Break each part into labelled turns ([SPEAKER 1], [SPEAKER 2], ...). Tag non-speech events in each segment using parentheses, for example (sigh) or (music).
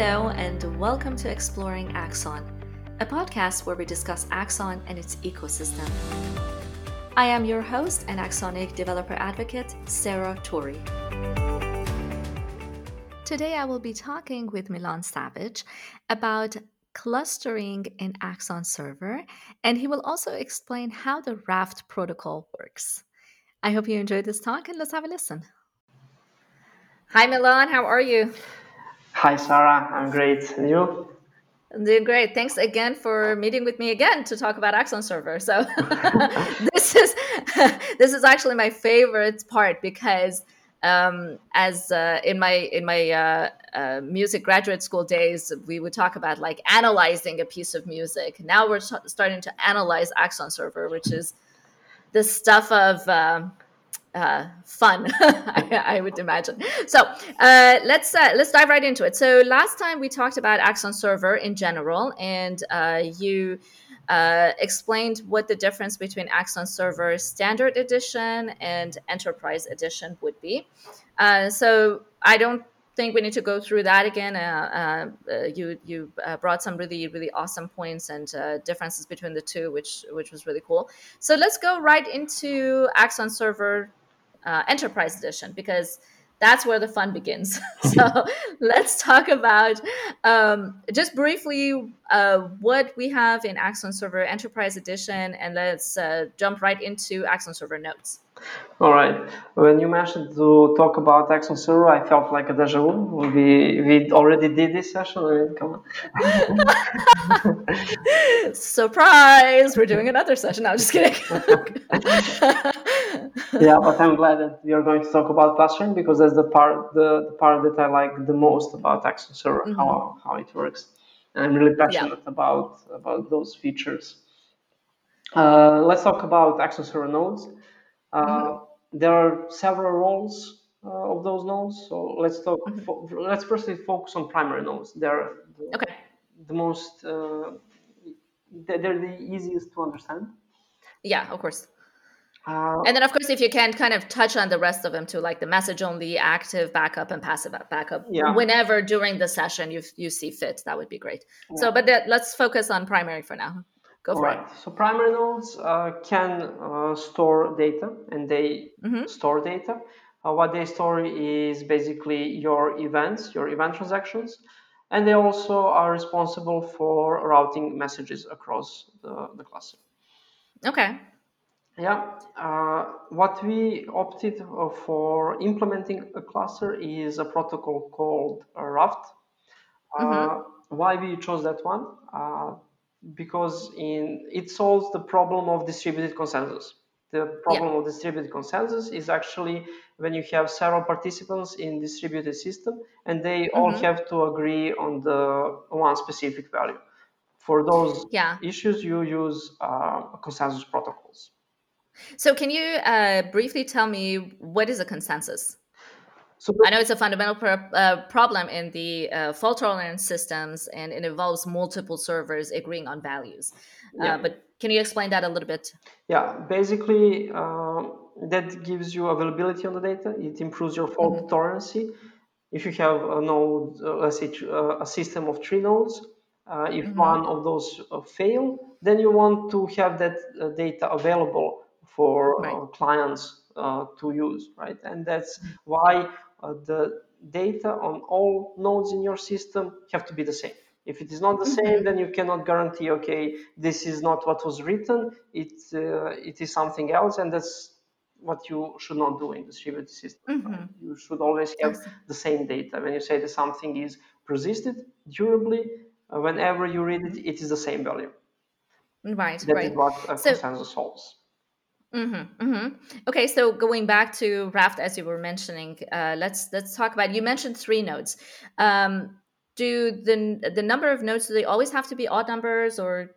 [SPEAKER 1] Hello, and welcome to Exploring Axon, a podcast where we discuss Axon and its ecosystem. I am your host and AxonIQ developer advocate, Sarah Torrey. Today, I will be talking with Milan Savić about clustering in Axon Server, and he will also explain how the Raft protocol works. I hope you enjoyed this talk, and let's have a listen. Hi, Milan. How are you?
[SPEAKER 2] Hi, Sarah. I'm great. And you?
[SPEAKER 1] I'm doing great. Thanks again for meeting with me again to talk about Axon Server. So (laughs) this is (laughs) this is actually my favorite part because um, as uh, in my in my uh, uh, music graduate school days, we would talk about like analyzing a piece of music. Now we're t- starting to analyze Axon Server, which is the stuff of um, uh, fun, (laughs) I, I, would imagine. So uh, let's uh, let's dive right into it. So last time we talked about Axon Server in general, and uh, you uh, explained what the difference between Axon Server Standard Edition and Enterprise Edition would be. Uh, so I don't think we need to go through that again. Uh, uh, you you uh, brought some really really awesome points and differences between the two, which which was really cool. So let's go right into Axon Server uh, Enterprise Edition because that's where the fun begins. (laughs) (laughs) so let's talk about um, just briefly uh, what we have in Axon Server Enterprise Edition, and let's uh, jump right into Axon Server nodes.
[SPEAKER 2] All right. When you mentioned to talk about Axon Server, I felt like a deja vu. We we already did this session. Come
[SPEAKER 1] on. (laughs) Surprise! We're doing another session. No, I'm just kidding. (laughs)
[SPEAKER 2] yeah, but I'm glad that we are going to talk about clustering because that's the part the, the part that I like the most about Axon Server, mm-hmm. how how it works. And I'm really passionate yeah. about about those features. Uh, let's talk about Axon Server nodes. Uh, mm-hmm. There are several roles uh, of those nodes. So let's talk. Mm-hmm. Fo- let's firstly focus on primary nodes. They're the, okay. the most. Uh, they're the easiest to understand.
[SPEAKER 1] Yeah, of course. Uh, and then, of course, if you can kind of touch on the rest of them too, like the message only, active backup, and passive backup, yeah. whenever during the session you you see fit, that would be great. Yeah. So, but let's focus on primary for now. Go for right. it.
[SPEAKER 2] So primary nodes uh, can uh, store data, and they mm-hmm. store data. Uh, what they store is basically your events, your event transactions, and they also are responsible for routing messages across the, the cluster.
[SPEAKER 1] Okay.
[SPEAKER 2] Yeah, uh, what we opted for implementing a cluster is a protocol called Raft. Uh, mm-hmm. Why we chose that one? Because in it solves the problem of distributed consensus. The problem yeah. of distributed consensus is actually when you have several participants in distributed system and they mm-hmm. all have to agree on the one specific value. For those yeah. issues, you use uh, consensus protocols.
[SPEAKER 1] So, can you uh, briefly tell me what is a consensus? So I know it's a fundamental pro- uh, problem in the uh, fault tolerance systems, and it involves multiple servers agreeing on values. Uh, yeah. but can you explain that a little bit?
[SPEAKER 2] Yeah, basically, uh, that gives you availability on the data. It improves your fault mm-hmm. tolerance. If you have a node, uh, let's say a system of three nodes, if mm-hmm. one of those fail, then you want to have that data available for right. clients to use, right? And that's mm-hmm. why uh, the data on all nodes in your system have to be the same. If it is not the mm-hmm. same, then you cannot guarantee, okay, this is not what was written, it, uh, it is something else, and that's what you should not do in distributed system. Mm-hmm. Right? You should always have the same data. When you say that something is persisted durably, uh, whenever you read it, it is the same value.
[SPEAKER 1] Right,
[SPEAKER 2] that
[SPEAKER 1] right.
[SPEAKER 2] is what a so, consensus solves.
[SPEAKER 1] Mm-hmm, mm-hmm. Okay, so going back to Raft, as you were mentioning, uh, let's let's talk about. You mentioned three nodes. Um, do the the number of nodes do they always have to be odd numbers, or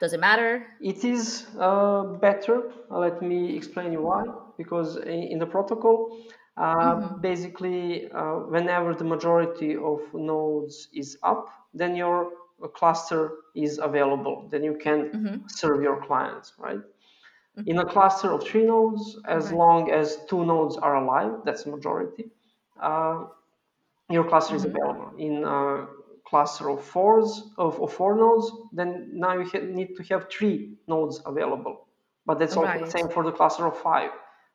[SPEAKER 1] does it matter?
[SPEAKER 2] It is uh, better. let me explain you why. Because in the protocol, uh, mm-hmm. basically, uh, whenever the majority of nodes is up, then your cluster is available. Then you can mm-hmm. serve your clients, right? In a cluster of three nodes, as okay. long as two nodes are alive, that's majority, uh, your cluster mm-hmm. is available. In a cluster of fours of, of four nodes, then now you need to have three nodes available. But that's also the same for the cluster of five.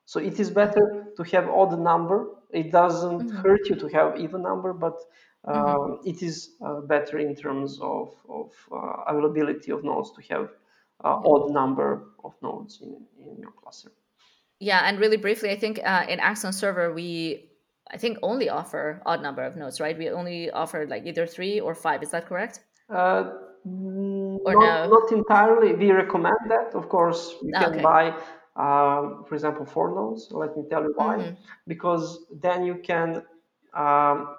[SPEAKER 2] So it is better to have odd number. It doesn't mm-hmm. hurt you to have even number, but uh, mm-hmm. it is uh, better in terms of, of uh, availability of nodes to have uh, odd number of nodes in, in your cluster.
[SPEAKER 1] Yeah, and really briefly, I think uh, in Axon Server we I think only offer odd number of nodes, right? We only offer like either three or five. Is that correct?
[SPEAKER 2] Uh, or not, no? not entirely. We recommend that. Of course, you can okay. buy, um, for example, four nodes. Let me tell you why. Mm-hmm. Because then you can. Um,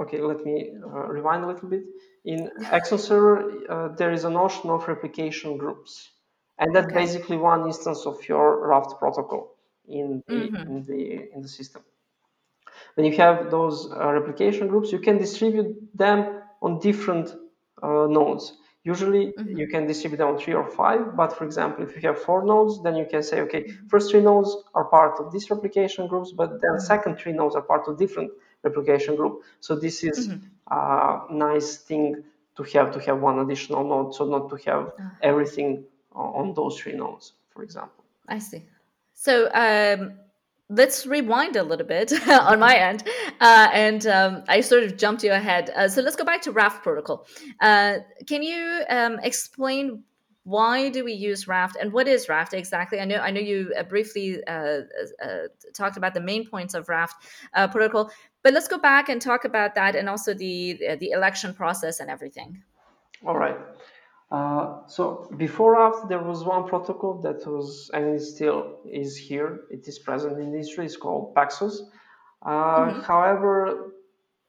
[SPEAKER 2] okay, let me uh, rewind a little bit. In Axon Server, uh, there is a notion of replication groups, and that's okay. basically one instance of your Raft protocol in the, mm-hmm. in the in the system. When you have those uh, replication groups, you can distribute them on different uh, nodes. Usually mm-hmm. you can distribute them on three or five, but for example, if you have four nodes, then you can say, okay, mm-hmm. first three nodes are part of these replication groups, but then mm-hmm. second three nodes are part of different replication group. So this is mm-hmm. a nice thing to have to have one additional node, so not to have ah. everything on those three nodes, for example.
[SPEAKER 1] I see. So um, let's rewind a little bit (laughs) on my end uh, and um, i sort of jumped you ahead uh, so let's go back to raft protocol uh, can you um, explain why do we use raft and what is raft exactly i know i know you uh, briefly uh, uh, talked about the main points of raft protocol but let's go back and talk about that and also the the election process and everything
[SPEAKER 2] all right uh, so before Raft, there was one protocol that was and it still is here. It is present in industry. It's called Paxos. Uh, mm-hmm. However,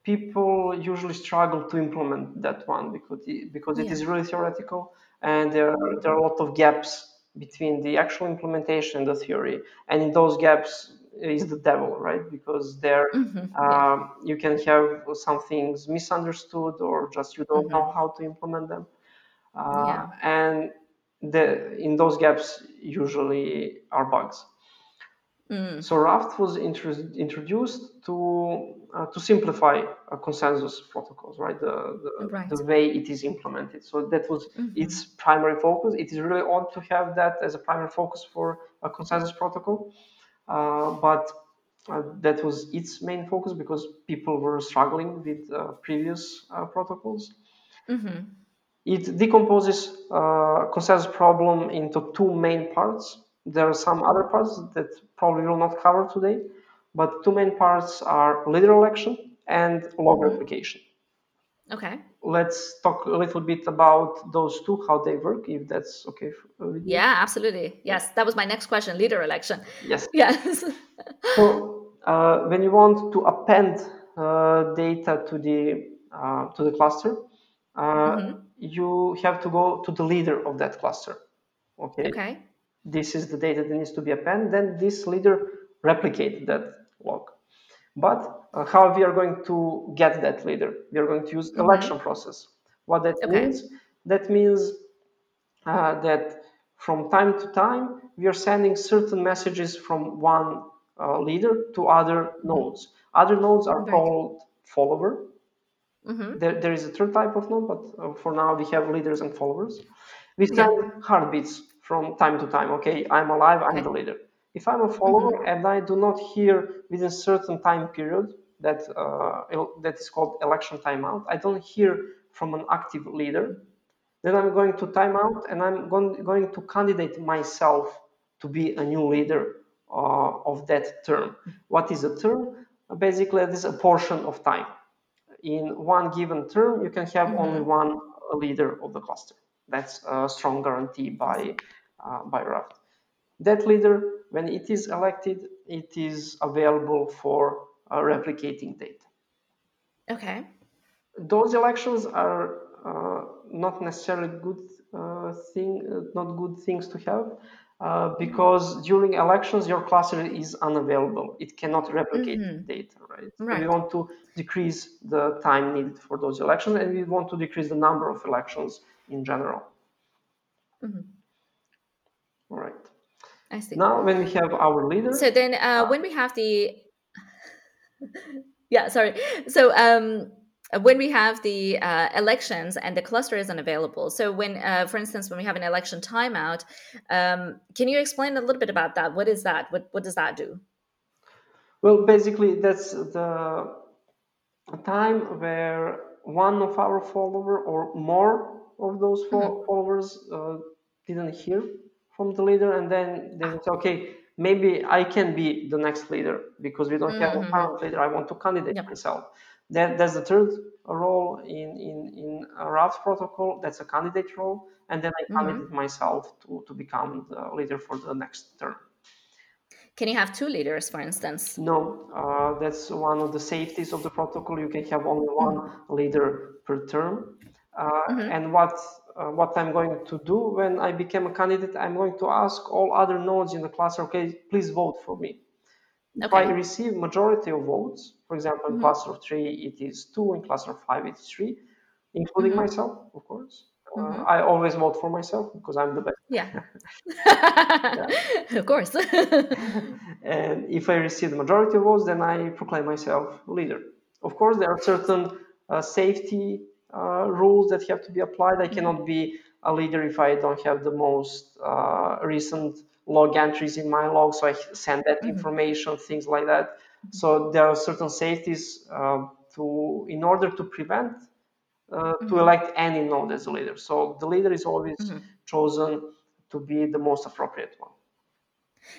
[SPEAKER 2] people usually struggle to implement that one because it, because it yeah. is really theoretical and there are, there are a lot of gaps between the actual implementation and the theory. And in those gaps is the devil, right? Because there mm-hmm. Um, you can have some things misunderstood or just you don't mm-hmm. know how to implement them yeah. Uh, and the in those gaps usually are bugs. Mm. So Raft was intro- introduced to uh, to simplify consensus protocols, right? The the, right. the, way it is implemented. So that was mm-hmm. its primary focus. It is really odd to have that as a primary focus for a consensus protocol, but uh, that was its main focus because people were struggling with uh, previous uh, protocols. Mm-hmm. It decomposes uh, consensus problem into two main parts. There are some other parts that probably will not cover today, but two main parts are leader election and log mm-hmm. replication.
[SPEAKER 1] Okay.
[SPEAKER 2] Let's talk a little bit about those two, how they work, if that's okay.
[SPEAKER 1] yeah, absolutely. Yes, that was my next question. Leader election.
[SPEAKER 2] Yes. (laughs)
[SPEAKER 1] Yes.
[SPEAKER 2] so uh, when you want to append uh, data to the uh, to the cluster, uh, mm-hmm you have to go to the leader of that cluster. Okay.
[SPEAKER 1] Okay.
[SPEAKER 2] This is the data that needs to be appended. Then this leader replicates that log. But uh, how we are going to get that leader? We are going to use mm-hmm. election process. What that okay. means? That means uh, that from time to time we are sending certain messages from one uh, leader to other nodes. Other nodes are called follower Mm-hmm. There, there is a third type of node, but uh, for now we have leaders and followers. We send yeah. heartbeats from time to time. Okay, I'm alive, I'm okay. the leader. If I'm a follower mm-hmm. and I do not hear within a certain time period that uh, that is called election timeout, I don't hear from an active leader, then I'm going to timeout and I'm going, going to candidate myself to be a new leader uh, of that term. What is a term? Basically, it is a portion of time in one given term, you can have mm-hmm. only one leader of the cluster. That's a strong guarantee by, uh, by Raft. That leader, when it is elected, it is available for uh, replicating data.
[SPEAKER 1] Okay.
[SPEAKER 2] Those elections are uh, not necessarily good uh, thing, uh, not good things to have uh, because during elections your cluster is unavailable it cannot replicate mm-hmm. data right? right? We want to decrease the time needed for those elections and we want to decrease the number of elections in general mm-hmm.
[SPEAKER 1] I see
[SPEAKER 2] now when we have our leader
[SPEAKER 1] so then uh, when we have the (laughs) yeah sorry so um uh, when we have the uh, elections and the cluster isn't available. So when, uh, for instance, when we have an election timeout, um, can you explain a little bit about that? What is that? What what does that do?
[SPEAKER 2] Well, basically, that's the time where one of our follower or more of those mm-hmm. followers uh, didn't hear from the leader, and then they say, okay, maybe I can be the next leader because we don't mm-hmm. have a current leader. I want to candidate yep. myself. That, that's the third role in, in, in a Raft protocol. That's a candidate role. And then I mm-hmm. candidate mm-hmm. myself to, to become the leader for the next term.
[SPEAKER 1] Can you have two leaders, for instance?
[SPEAKER 2] No, uh, that's one of the safeties of the protocol. You can have only one mm-hmm. leader per term. Uh, mm-hmm. And what uh, what I'm going to do when I became a candidate, I'm going to ask all other nodes in the cluster, okay, please vote for me. Okay. If I receive majority of votes, for example, in mm-hmm. cluster of three, it is two, in cluster of five, it is three, including mm-hmm. myself, of course. Uh, mm-hmm. I always vote for myself because I'm the best.
[SPEAKER 1] Yeah. yeah. (laughs) (laughs) of course. (laughs)
[SPEAKER 2] and if I receive the majority of votes, then I proclaim myself leader. Of course, there are certain uh, safety uh, rules that have to be applied. I mm-hmm. cannot be a leader if I don't have the most uh, recent log entries in my log, so I send that mm-hmm. information, things like that. Mm-hmm. So there are certain safeties uh, to in order to prevent uh, mm-hmm. to elect any node as a leader. So the leader is always mm-hmm. chosen to be the most appropriate one.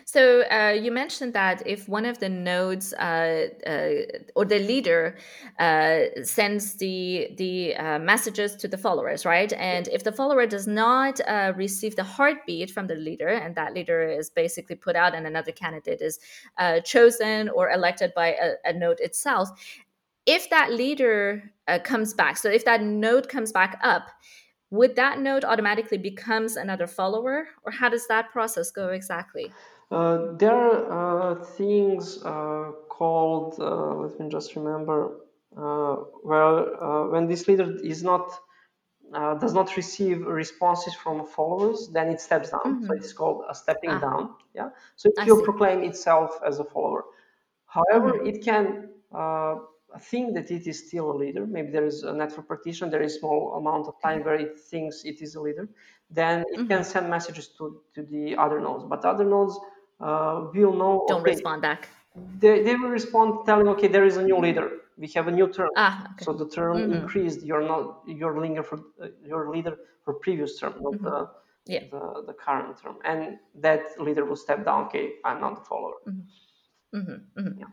[SPEAKER 1] So uh, you mentioned that if one of the nodes uh, uh, or the leader uh, sends the the uh, messages to the followers, right? And if the follower does not uh, receive the heartbeat from the leader, and that leader is basically put out, and another candidate is chosen or elected by a, a, node itself, if that leader comes back, so if that node comes back up, would that node automatically becomes another follower, or how does that process go exactly?
[SPEAKER 2] Uh, there are uh, things uh, called, uh, let me just remember, uh, where uh, when this leader is not does not receive responses from followers, then it steps down. Mm-hmm. So it's called a stepping ah. down. Yeah. So it will proclaim itself as a follower. However, mm-hmm. it can think that it is still a leader. Maybe there is a network partition. There is small amount of time where it thinks it is a leader. Then it mm-hmm. can send messages to, to the other nodes. But other nodes uh, will know.
[SPEAKER 1] Don't okay, respond back.
[SPEAKER 2] They, they will respond telling, okay, there is a new leader. We have a new term. Ah, okay. So the term mm-hmm. increased. You're not your leader for uh, your leader for previous term, not mm-hmm. the, yeah. the the current term. And that leader will step down. Okay, I'm not the follower.
[SPEAKER 1] Mm-hmm. mm-hmm. mm-hmm. Yeah.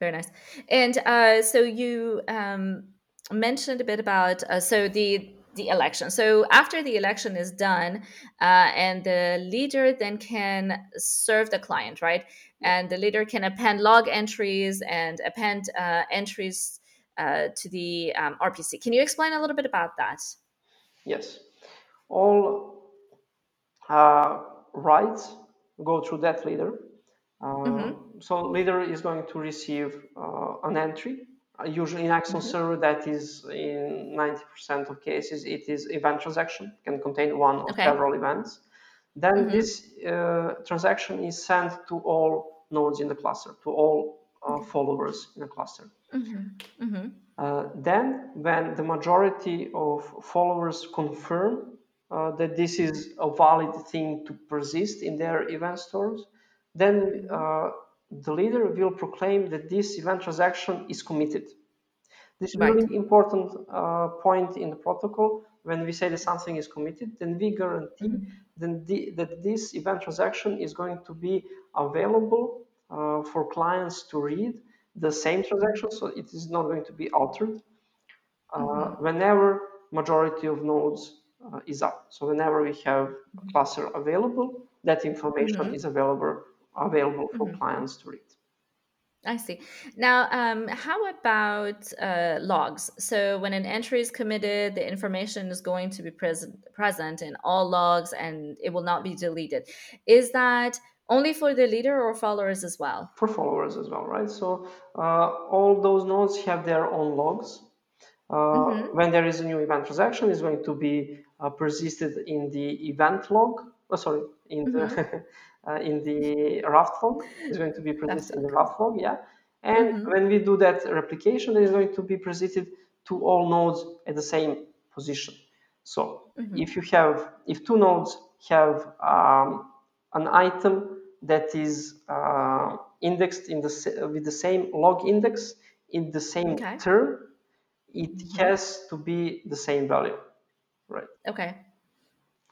[SPEAKER 1] Very nice. And uh, so you um, mentioned a bit about uh, so the the election. So after the election is done, uh, and the leader then can serve the client, right? And the leader can append log entries and append uh, entries uh, to the um, RPC. Can you explain a little bit about that?
[SPEAKER 2] Yes, all uh, writes go through that leader. Mm-hmm. So leader is going to receive uh, an entry usually in Axon mm-hmm. server that is in 90% of cases it is event transaction can contain one or okay. several events then mm-hmm. this uh, transaction is sent to all nodes in the cluster to all uh, followers in the cluster mm-hmm. mm-hmm. uh, then when the majority of followers confirm uh, that this is a valid thing to persist in their event stores then uh, the leader will proclaim that this event transaction is committed. This is right. really important uh, point in the protocol. When we say that something is committed, then we guarantee mm-hmm. then the, that this event transaction is going to be available uh, for clients to read the same transaction, so it is not going to be altered uh, mm-hmm. whenever majority of nodes uh, is up. So whenever we have a cluster available, that information mm-hmm. is available available for mm-hmm. clients to read.
[SPEAKER 1] I see. Now, um, how about uh, logs? So, when an entry is committed, the information is going to be present present in all logs, and it will not be deleted. Is that only for the leader or followers as well?
[SPEAKER 2] For followers as well, right? So, uh, all those nodes have their own logs. Uh, mm-hmm. When there is a new event transaction, is going to be uh, persisted in the event log. Oh, sorry, in mm-hmm. the (laughs) uh, in the raft log. It's going to be presented in the raft log, yeah. And mm-hmm. when we do that replication, it is going to be presented to all nodes at the same position. So mm-hmm. if you have, if two nodes have um, an item that is uh, indexed in the with the same log index in the same okay. term, it mm-hmm. has to be the same value, right?
[SPEAKER 1] Okay.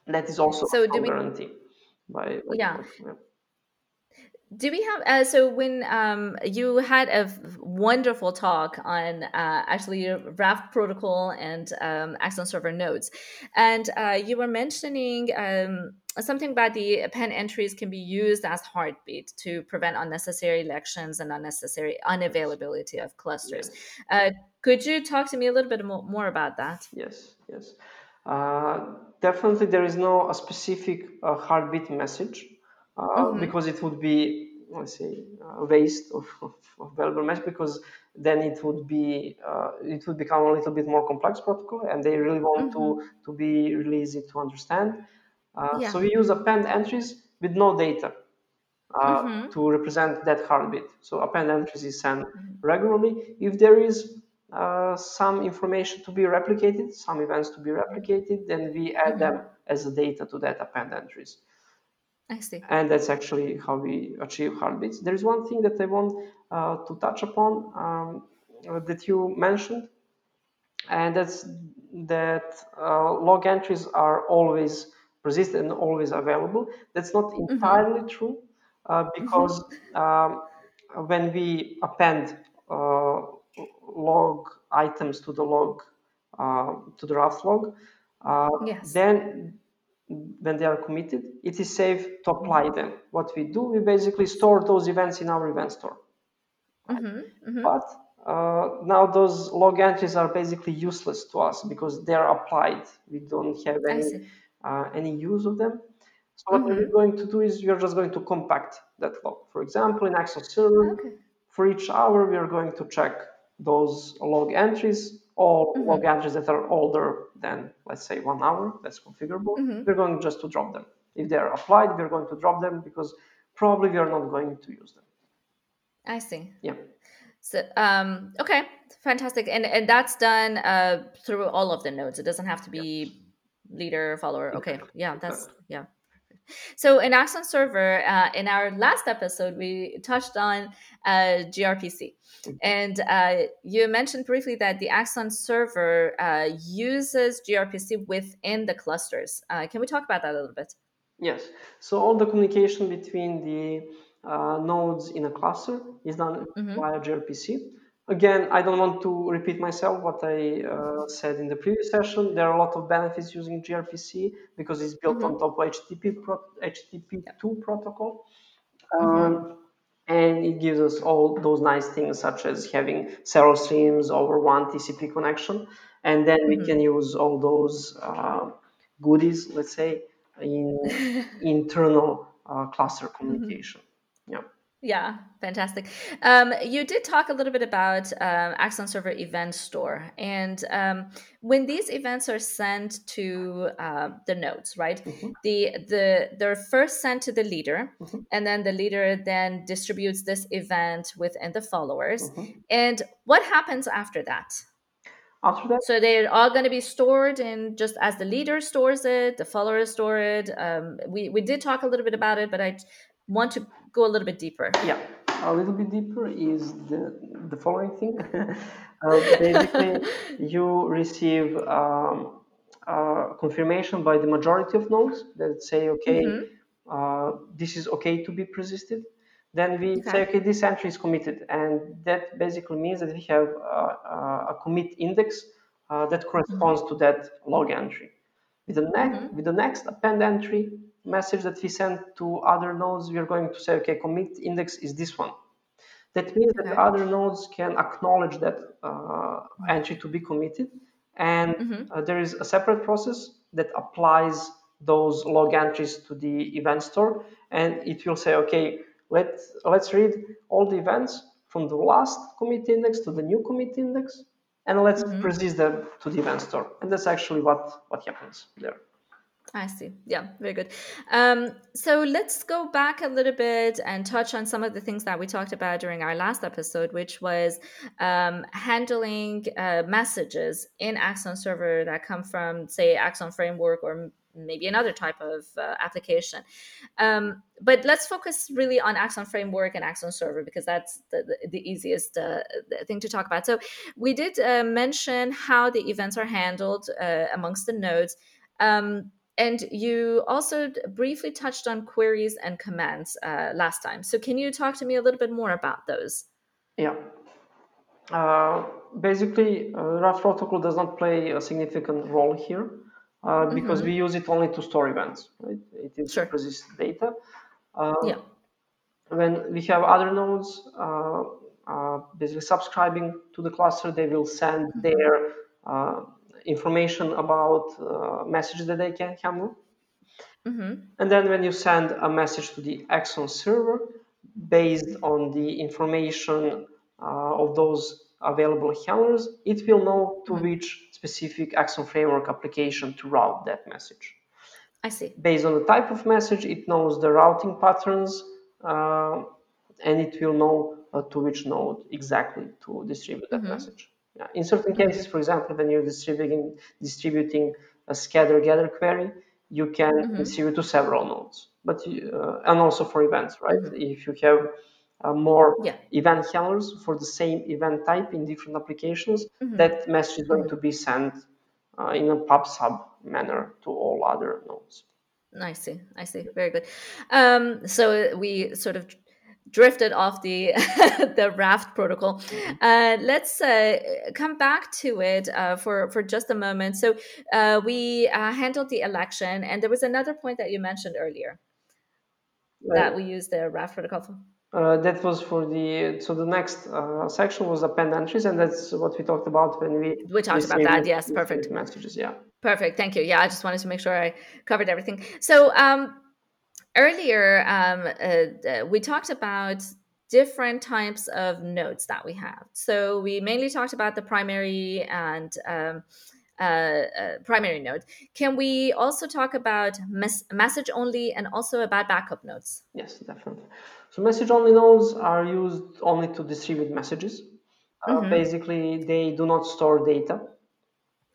[SPEAKER 2] That is also so a guarantee. By,
[SPEAKER 1] by yeah. yeah. Do we have uh, so when um, you had a wonderful talk on uh, actually raft protocol and um, axon server nodes. And uh, you were mentioning um, something about the append entries can be used as heartbeat to prevent unnecessary elections and unnecessary unavailability of clusters. Yes. Uh, could you talk to me a little bit more about that?
[SPEAKER 2] Yes yes. Uh, definitely there is no a specific uh, heartbeat message uh, mm-hmm. because it would be let's say a waste of, of, of valuable mesh because then it would be uh, it would become a little bit more complex protocol and they really want mm-hmm. to to be really easy to understand uh, yeah. so we use append entries with no data uh, mm-hmm. to represent that heartbeat so append entries is sent mm-hmm. regularly if there is uh, some information to be replicated some events to be replicated then we add mm-hmm. them as a data to that append entries
[SPEAKER 1] I see.
[SPEAKER 2] And that's actually how we achieve heartbeats. There is one thing that I want uh, to touch upon um, that you mentioned, and that's that uh, log entries are always persistent and always available. That's not mm-hmm. entirely mm-hmm. true uh, because mm-hmm. um, when we append uh, log items to the log uh, to the Raft log, uh, yes. then when they are committed, it is safe to apply them. What we do, we basically store those events in our event store. Mm-hmm, mm-hmm. But uh, now those log entries are basically useless to us because they are applied. We don't have any uh, any use of them. So what mm-hmm. we're going to do is we're just going to compact that log. For example, in Axon Server, okay. for each hour, we are going to check those log entries all mm-hmm. log entries that are older than, let's say, one hour, that's configurable, mm-hmm. we're going just to drop them. If they're applied, we're going to drop them because probably we are not going to use them.
[SPEAKER 1] I see.
[SPEAKER 2] Yeah.
[SPEAKER 1] So, um, okay, fantastic. And and that's done uh, through all of the nodes. It doesn't have to be leader, follower. Okay, yeah, that's yeah. So in Axon Server, uh, in our last episode, we touched on uh, gRPC. Mm-hmm. And uh, you mentioned briefly that the Axon Server uh, uses gRPC within the clusters. Uh, can we talk about that a little bit?
[SPEAKER 2] Yes. So all the communication between the uh, nodes in a cluster is done mm-hmm. via gRPC. Again, I don't want to repeat myself what I uh, said in the previous session. There are a lot of benefits using gRPC because it's built mm-hmm. on top of HTTP pro- HTTP2 protocol. Mm-hmm. Um, and it gives us all those nice things such as having several streams over one TCP connection. And then mm-hmm. we can use all those uh, goodies, let's say, in (laughs) internal uh, cluster mm-hmm. communication. Yeah.
[SPEAKER 1] Fantastic. Um, you did talk a little bit about um, Axon Server Event Store, and um, when these events are sent to uh, the nodes, right? Mm-hmm. The the they're first sent to the leader, mm-hmm. and then the leader then distributes this event within the followers. Mm-hmm. And what happens after that?
[SPEAKER 2] After that,
[SPEAKER 1] so they're all going to be stored in just as the leader stores it, the followers store it. Um, we we did talk a little bit about it, but I want to go a little bit deeper.
[SPEAKER 2] Yeah, a little bit deeper is the, the following thing. (laughs) uh, basically, (laughs) you receive um, uh, confirmation by the majority of nodes that say, okay, mm-hmm. uh, this is okay to be persisted. Then we okay. say, okay, this entry is committed. And that basically means that we have a commit index uh, that corresponds mm-hmm. to that log entry. With the, ne- mm-hmm. with the next append entry, message that we send to other nodes, we are going to say, okay, commit index is this one. That means okay. that other nodes can acknowledge that uh, entry to be committed. And mm-hmm. uh, there is a separate process that applies those log entries to the event store. And it will say, okay, let, let's read all the events from the last commit index to the new commit index. And let's mm-hmm. persist them to the event store. And that's actually what, what happens there.
[SPEAKER 1] I see. Yeah, very good. Um, so let's go back a little bit and touch on some of the things that we talked about during our last episode, which was um, handling uh, messages in Axon Server that come from, say, Axon Framework or maybe another type of uh, application. Um, but let's focus really on Axon Framework and Axon Server because that's the, the, the easiest uh, thing to talk about. So we did uh, mention how the events are handled uh, amongst the nodes. Um, and you also briefly touched on queries and commands uh, last time. So can you talk to me a little bit more about those?
[SPEAKER 2] Yeah. Uh, basically, uh, Raft protocol does not play a significant role here uh, because mm-hmm. we use it only to store events. Right? It is sure. persistent data. Uh, yeah. When we have other nodes uh, uh, basically subscribing to the cluster, they will send mm-hmm. their information about uh, messages that they can handle. Mm-hmm. And then when you send a message to the Axon server, based on the information uh, of those available handlers, it will know to mm-hmm. which specific Axon framework application to route that message.
[SPEAKER 1] I see.
[SPEAKER 2] Based on the type of message, it knows the routing patterns, uh, and it will know uh, to which node exactly to distribute that mm-hmm. message. In certain cases, for example, when you're distributing distributing a scatter gather query, you can mm-hmm. distribute to several nodes. But you, uh, and also for events, right? Mm-hmm. If you have uh, more yeah. event handlers for the same event type in different applications, mm-hmm. that message is going mm-hmm. to be sent uh, in a pub sub manner to all other nodes.
[SPEAKER 1] I see. I see. Very good. Um, so we sort of drifted off the (laughs) the raft protocol. Mm-hmm. uh, let's uh, come back to it uh, for for just a moment. So uh, we uh, handled the election and there was another point that you mentioned earlier that we used the raft protocol for.
[SPEAKER 2] Uh, that was for the so the next section was append entries and that's what we talked about when we
[SPEAKER 1] we talked about that. yes perfect.
[SPEAKER 2] messages yeah.
[SPEAKER 1] Perfect. Thank you. Yeah i just wanted to make sure i covered everything. So um earlier um, uh, we talked about different types of nodes that we have. So we mainly talked about the primary and um, uh, uh, primary node. Can we also talk about mes- message only and also about backup nodes?
[SPEAKER 2] Yes, definitely. So message only nodes are used only to distribute messages. Uh, mm-hmm. Basically, they do not store data.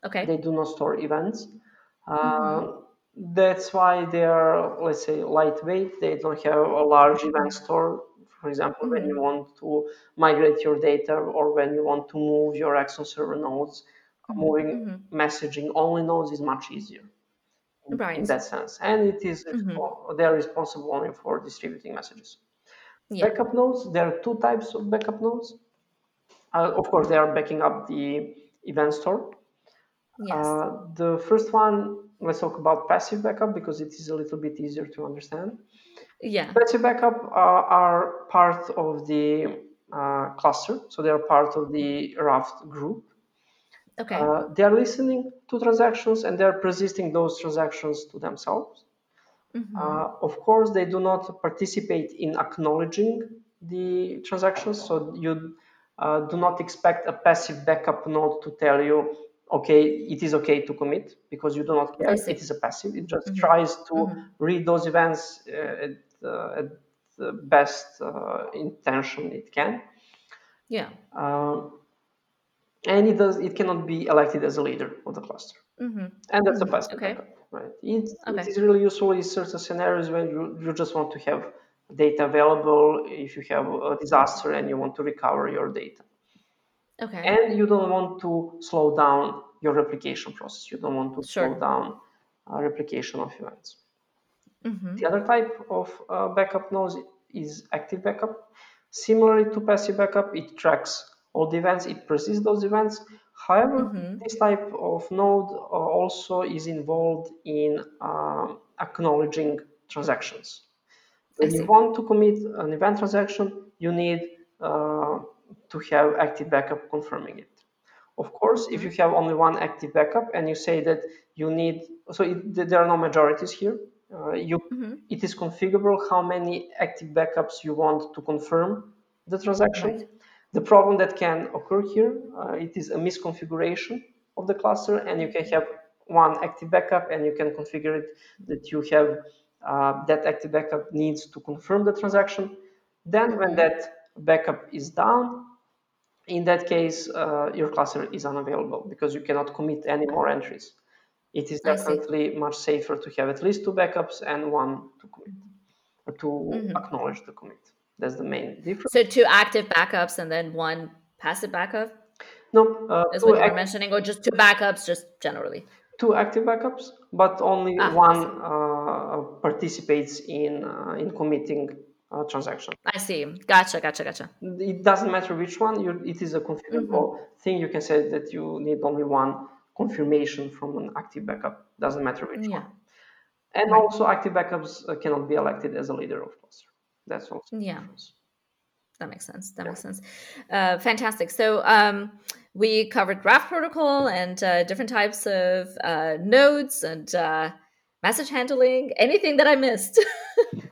[SPEAKER 1] Okay.
[SPEAKER 2] They do not store events. Mm-hmm that's why they are let's say lightweight they don't have a large event store for example mm-hmm. when you want to migrate your data or when you want to move your axon server nodes mm-hmm. moving mm-hmm. messaging only nodes is much easier in, right. in that sense and it is mm-hmm. they're responsible only for distributing messages yeah. backup nodes there are two types of backup nodes uh, of course they are backing up the event store yes. Uh, the first one let's talk about passive backup because it is a little bit easier to understand.
[SPEAKER 1] Yeah.
[SPEAKER 2] Passive backup uh, are part of the uh, cluster, so they are part of the Raft group.
[SPEAKER 1] Okay. Uh,
[SPEAKER 2] they are listening to transactions and they are persisting those transactions to themselves. Mm-hmm. Uh, of course, they do not participate in acknowledging the transactions, so you uh, do not expect a passive backup node to tell you okay, it is okay to commit because you do not care. It is a passive. It just mm-hmm. tries to mm-hmm. read those events uh, at, uh, at, the best uh, intention it can.
[SPEAKER 1] Yeah.
[SPEAKER 2] Um, and it does. It cannot be elected as a leader of the cluster. Mm-hmm. And that's a mm-hmm. passive okay. backup, right? It, okay. it is really useful in certain scenarios when you, you just want to have data available if you have a disaster and you want to recover your data.
[SPEAKER 1] Okay.
[SPEAKER 2] And you don't want to slow down your replication process. You don't want to sure. slow down uh, replication of events. Mm-hmm. The other type of uh, backup node is active backup. Similarly to passive backup, it tracks all the events, it persists those events. However, mm-hmm. this type of node uh, also is involved in um, acknowledging transactions. When you want to commit an event transaction, you need uh, to have active backup confirming it. Of course, if you have only one active backup and you say that you need, so it, there are no majorities here. Uh, you, mm-hmm. it is configurable how many active backups you want to confirm the transaction. Right. The problem that can occur here, uh, it is a misconfiguration of the cluster, and you can have one active backup and you can configure it that you have uh, that active backup needs to confirm the transaction. Then when mm-hmm. that backup is down, in that case, uh, your cluster is unavailable because you cannot commit any more entries. It is definitely much safer to have at least two backups and one to commit, to mm-hmm. acknowledge the commit. That's the main difference.
[SPEAKER 1] So two active backups and then one passive backup.
[SPEAKER 2] No,
[SPEAKER 1] uh, is what you were mentioning, or just two backups, just generally.
[SPEAKER 2] Two active backups, but only ah, one uh, participates in uh, in committing a transaction.
[SPEAKER 1] I see. Gotcha, gotcha, gotcha.
[SPEAKER 2] It doesn't matter which one. it is a configurable mm-hmm. thing. You can say that you need only one confirmation from an active backup. Doesn't matter which yeah. one. And right. also, active backups uh, cannot be elected as a leader of cluster. That's also
[SPEAKER 1] yeah. That makes sense. That yeah. makes sense. Uh, fantastic. So um, we covered Raft protocol and uh, different types of uh, nodes and uh, message handling. Anything that I missed? (laughs)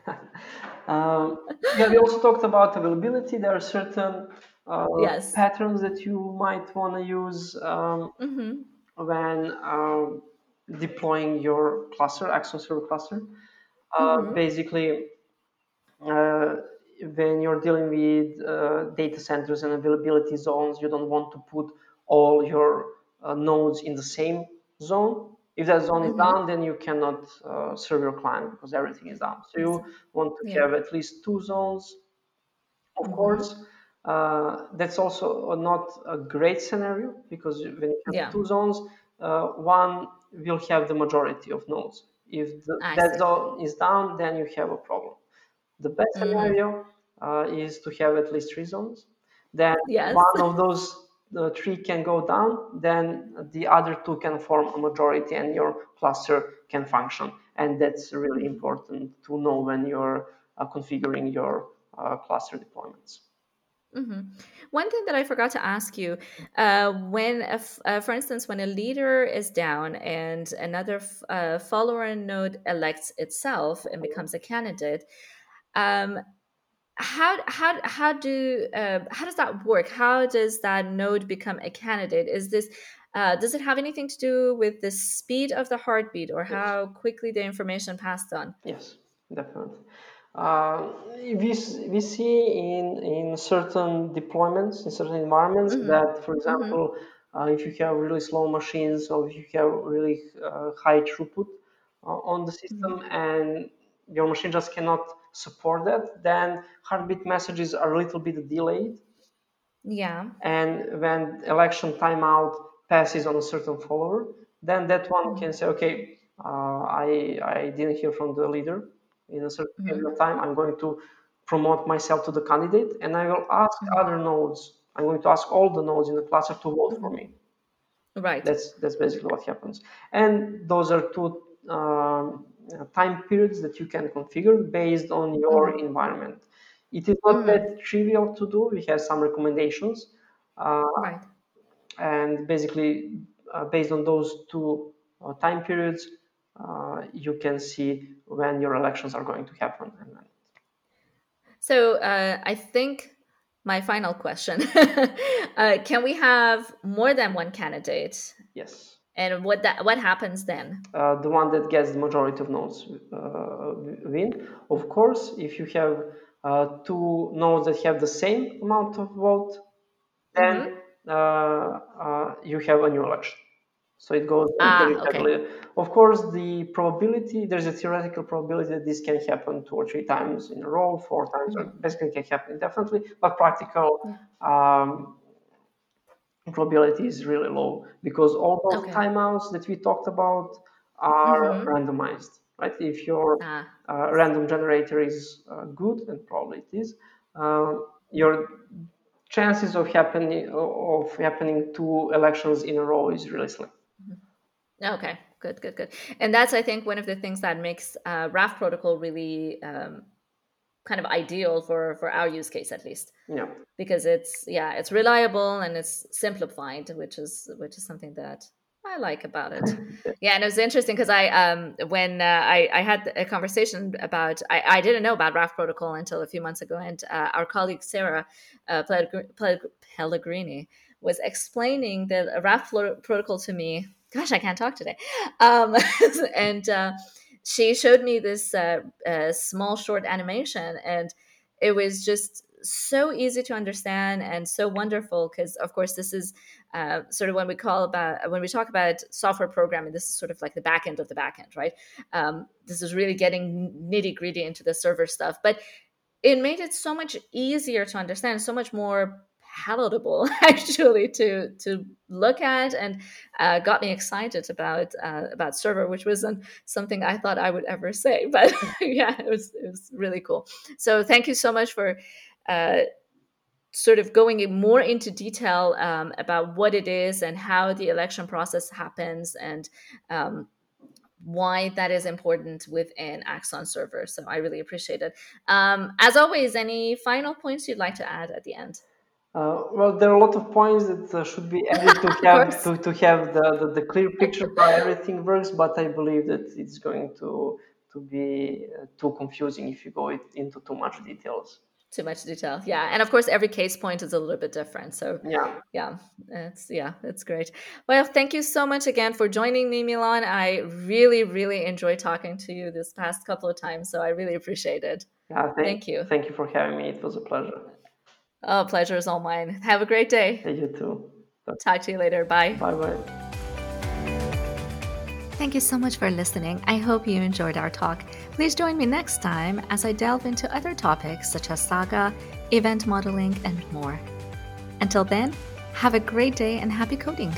[SPEAKER 2] um, yeah, we also talked about availability. There are certain uh, yes. patterns that you might want to use um, mm-hmm. when um, deploying your cluster, Axon server cluster. Uh, mm-hmm. Basically, uh, when you're dealing with uh, data centers and availability zones, you don't want to put all your uh, nodes in the same zone. If that zone mm-hmm. is down, then you cannot uh, serve your client because everything is down. So you want to yeah. have at least two zones. Of mm-hmm. course, uh, that's also not a great scenario because when you have yeah. two zones, uh, one will have the majority of nodes. If the, that see. zone is down, then you have a problem. The best mm-hmm. scenario uh, is to have at least three zones. Then yes. one of those uh, three can go down, then the other two can form a majority and your cluster can function. And that's really important to know when you're uh, configuring your uh, cluster deployments.
[SPEAKER 1] Mm-hmm. One thing that I forgot to ask you, uh, when, uh, for instance, when a leader is down and another f- uh, follower node elects itself and becomes a candidate, um, how how how do uh, how does that work? How does that node become a candidate? Is this uh, does it have anything to do with the speed of the heartbeat or how quickly the information passed on?
[SPEAKER 2] Yes, definitely. Uh, we, we see in, in certain deployments, in certain environments, mm-hmm. that, for mm-hmm. example, mm-hmm. uh, if you have really slow machines or if you have really uh, high throughput uh, on the system mm-hmm. and your machine just cannot support that, then heartbeat messages are a little bit delayed.
[SPEAKER 1] Yeah.
[SPEAKER 2] And when election timeout passes on a certain follower, then that one mm-hmm. can say, okay, uh, I I didn't hear from the leader in a certain mm-hmm. period of time. I'm going to promote myself to the candidate, and I will ask mm-hmm. other nodes. I'm going to ask all the nodes in the cluster to vote for me.
[SPEAKER 1] Right.
[SPEAKER 2] That's that's basically what happens. And those are two um, time periods that you can configure based on your mm-hmm. environment. It is not mm-hmm. that trivial to do. We have some recommendations.
[SPEAKER 1] Uh, right.
[SPEAKER 2] And basically, uh, based on those two uh, time periods, uh, you can see when your elections are going to happen.
[SPEAKER 1] So uh, I think my final question (laughs) can we have more than one candidate?
[SPEAKER 2] Yes
[SPEAKER 1] and what that what happens then?
[SPEAKER 2] Uh, the one that gets the majority of nodes uh, win. Of course, if you have uh, two nodes that have the same amount of vote, then mm-hmm. Uh, you have a new election. So it goes ah, okay. Of course, the probability there's a theoretical probability that this can happen two or three times in a row, four times, mm-hmm. or basically can happen indefinitely. But practical. Um, probability is really low because all those okay. timeouts that we talked about are mm-hmm. randomized right if your ah. uh, random generator is uh, good and probably it is uh, your chances of happening of happening two elections in a row is really slim
[SPEAKER 1] mm-hmm. okay good good good and that's i think one of the things that makes uh, raft protocol really um, kind of ideal for for our use case at least
[SPEAKER 2] yeah
[SPEAKER 1] because it's yeah it's reliable and it's simplified which is which is something that i like about it (laughs) yeah and it was interesting because i um when uh, i i had a conversation about i i didn't know about raft protocol until a few months ago and uh, our colleague sarah uh, pellegrini was explaining the Raft protocol to me. Gosh, I can't talk today. Um, (laughs) and uh, she showed me this uh, uh, small short animation, and it was just so easy to understand and so wonderful because of course this is uh, sort of when we call about when we talk about software programming this is sort of like the back end of the back end right? Um, this is really getting nitty gritty into the server stuff but it made it so much easier to understand so much more palatable (laughs) actually to to look at and uh, got me excited about uh, about server which wasn't something i thought i would ever say (laughs) but (laughs) yeah it was it was really cool so thank you so much for uh, sort of going more into detail um, about what it is and how the election process happens and um, why that is important within Axon server. So I really appreciate it. Um, as always, any final points you'd like to add at the end?
[SPEAKER 2] Uh, well, there are a lot of points that uh, should be (laughs) added to have to, to have the, the, the, clear picture of how everything works, but I believe that it's going to to be uh, too confusing if you go into too much details.
[SPEAKER 1] Too much detail yeah. And of course every case point is a little bit different so
[SPEAKER 2] yeah.
[SPEAKER 1] yeah it's yeah it's great. Well thank you so much again for joining me milan. I really really enjoyed talking to you this past couple of times so i really appreciate it.
[SPEAKER 2] Yeah thank, thank you. thank you for having me. It was a pleasure
[SPEAKER 1] oh pleasure is all mine have a great day
[SPEAKER 2] yeah, you too
[SPEAKER 1] talk to you later bye
[SPEAKER 2] bye bye
[SPEAKER 1] Thank you so much for listening. I hope you enjoyed our talk. Please join me next time as I delve into other topics such as Saga, event modeling, and more. Until then, have a great day and happy coding!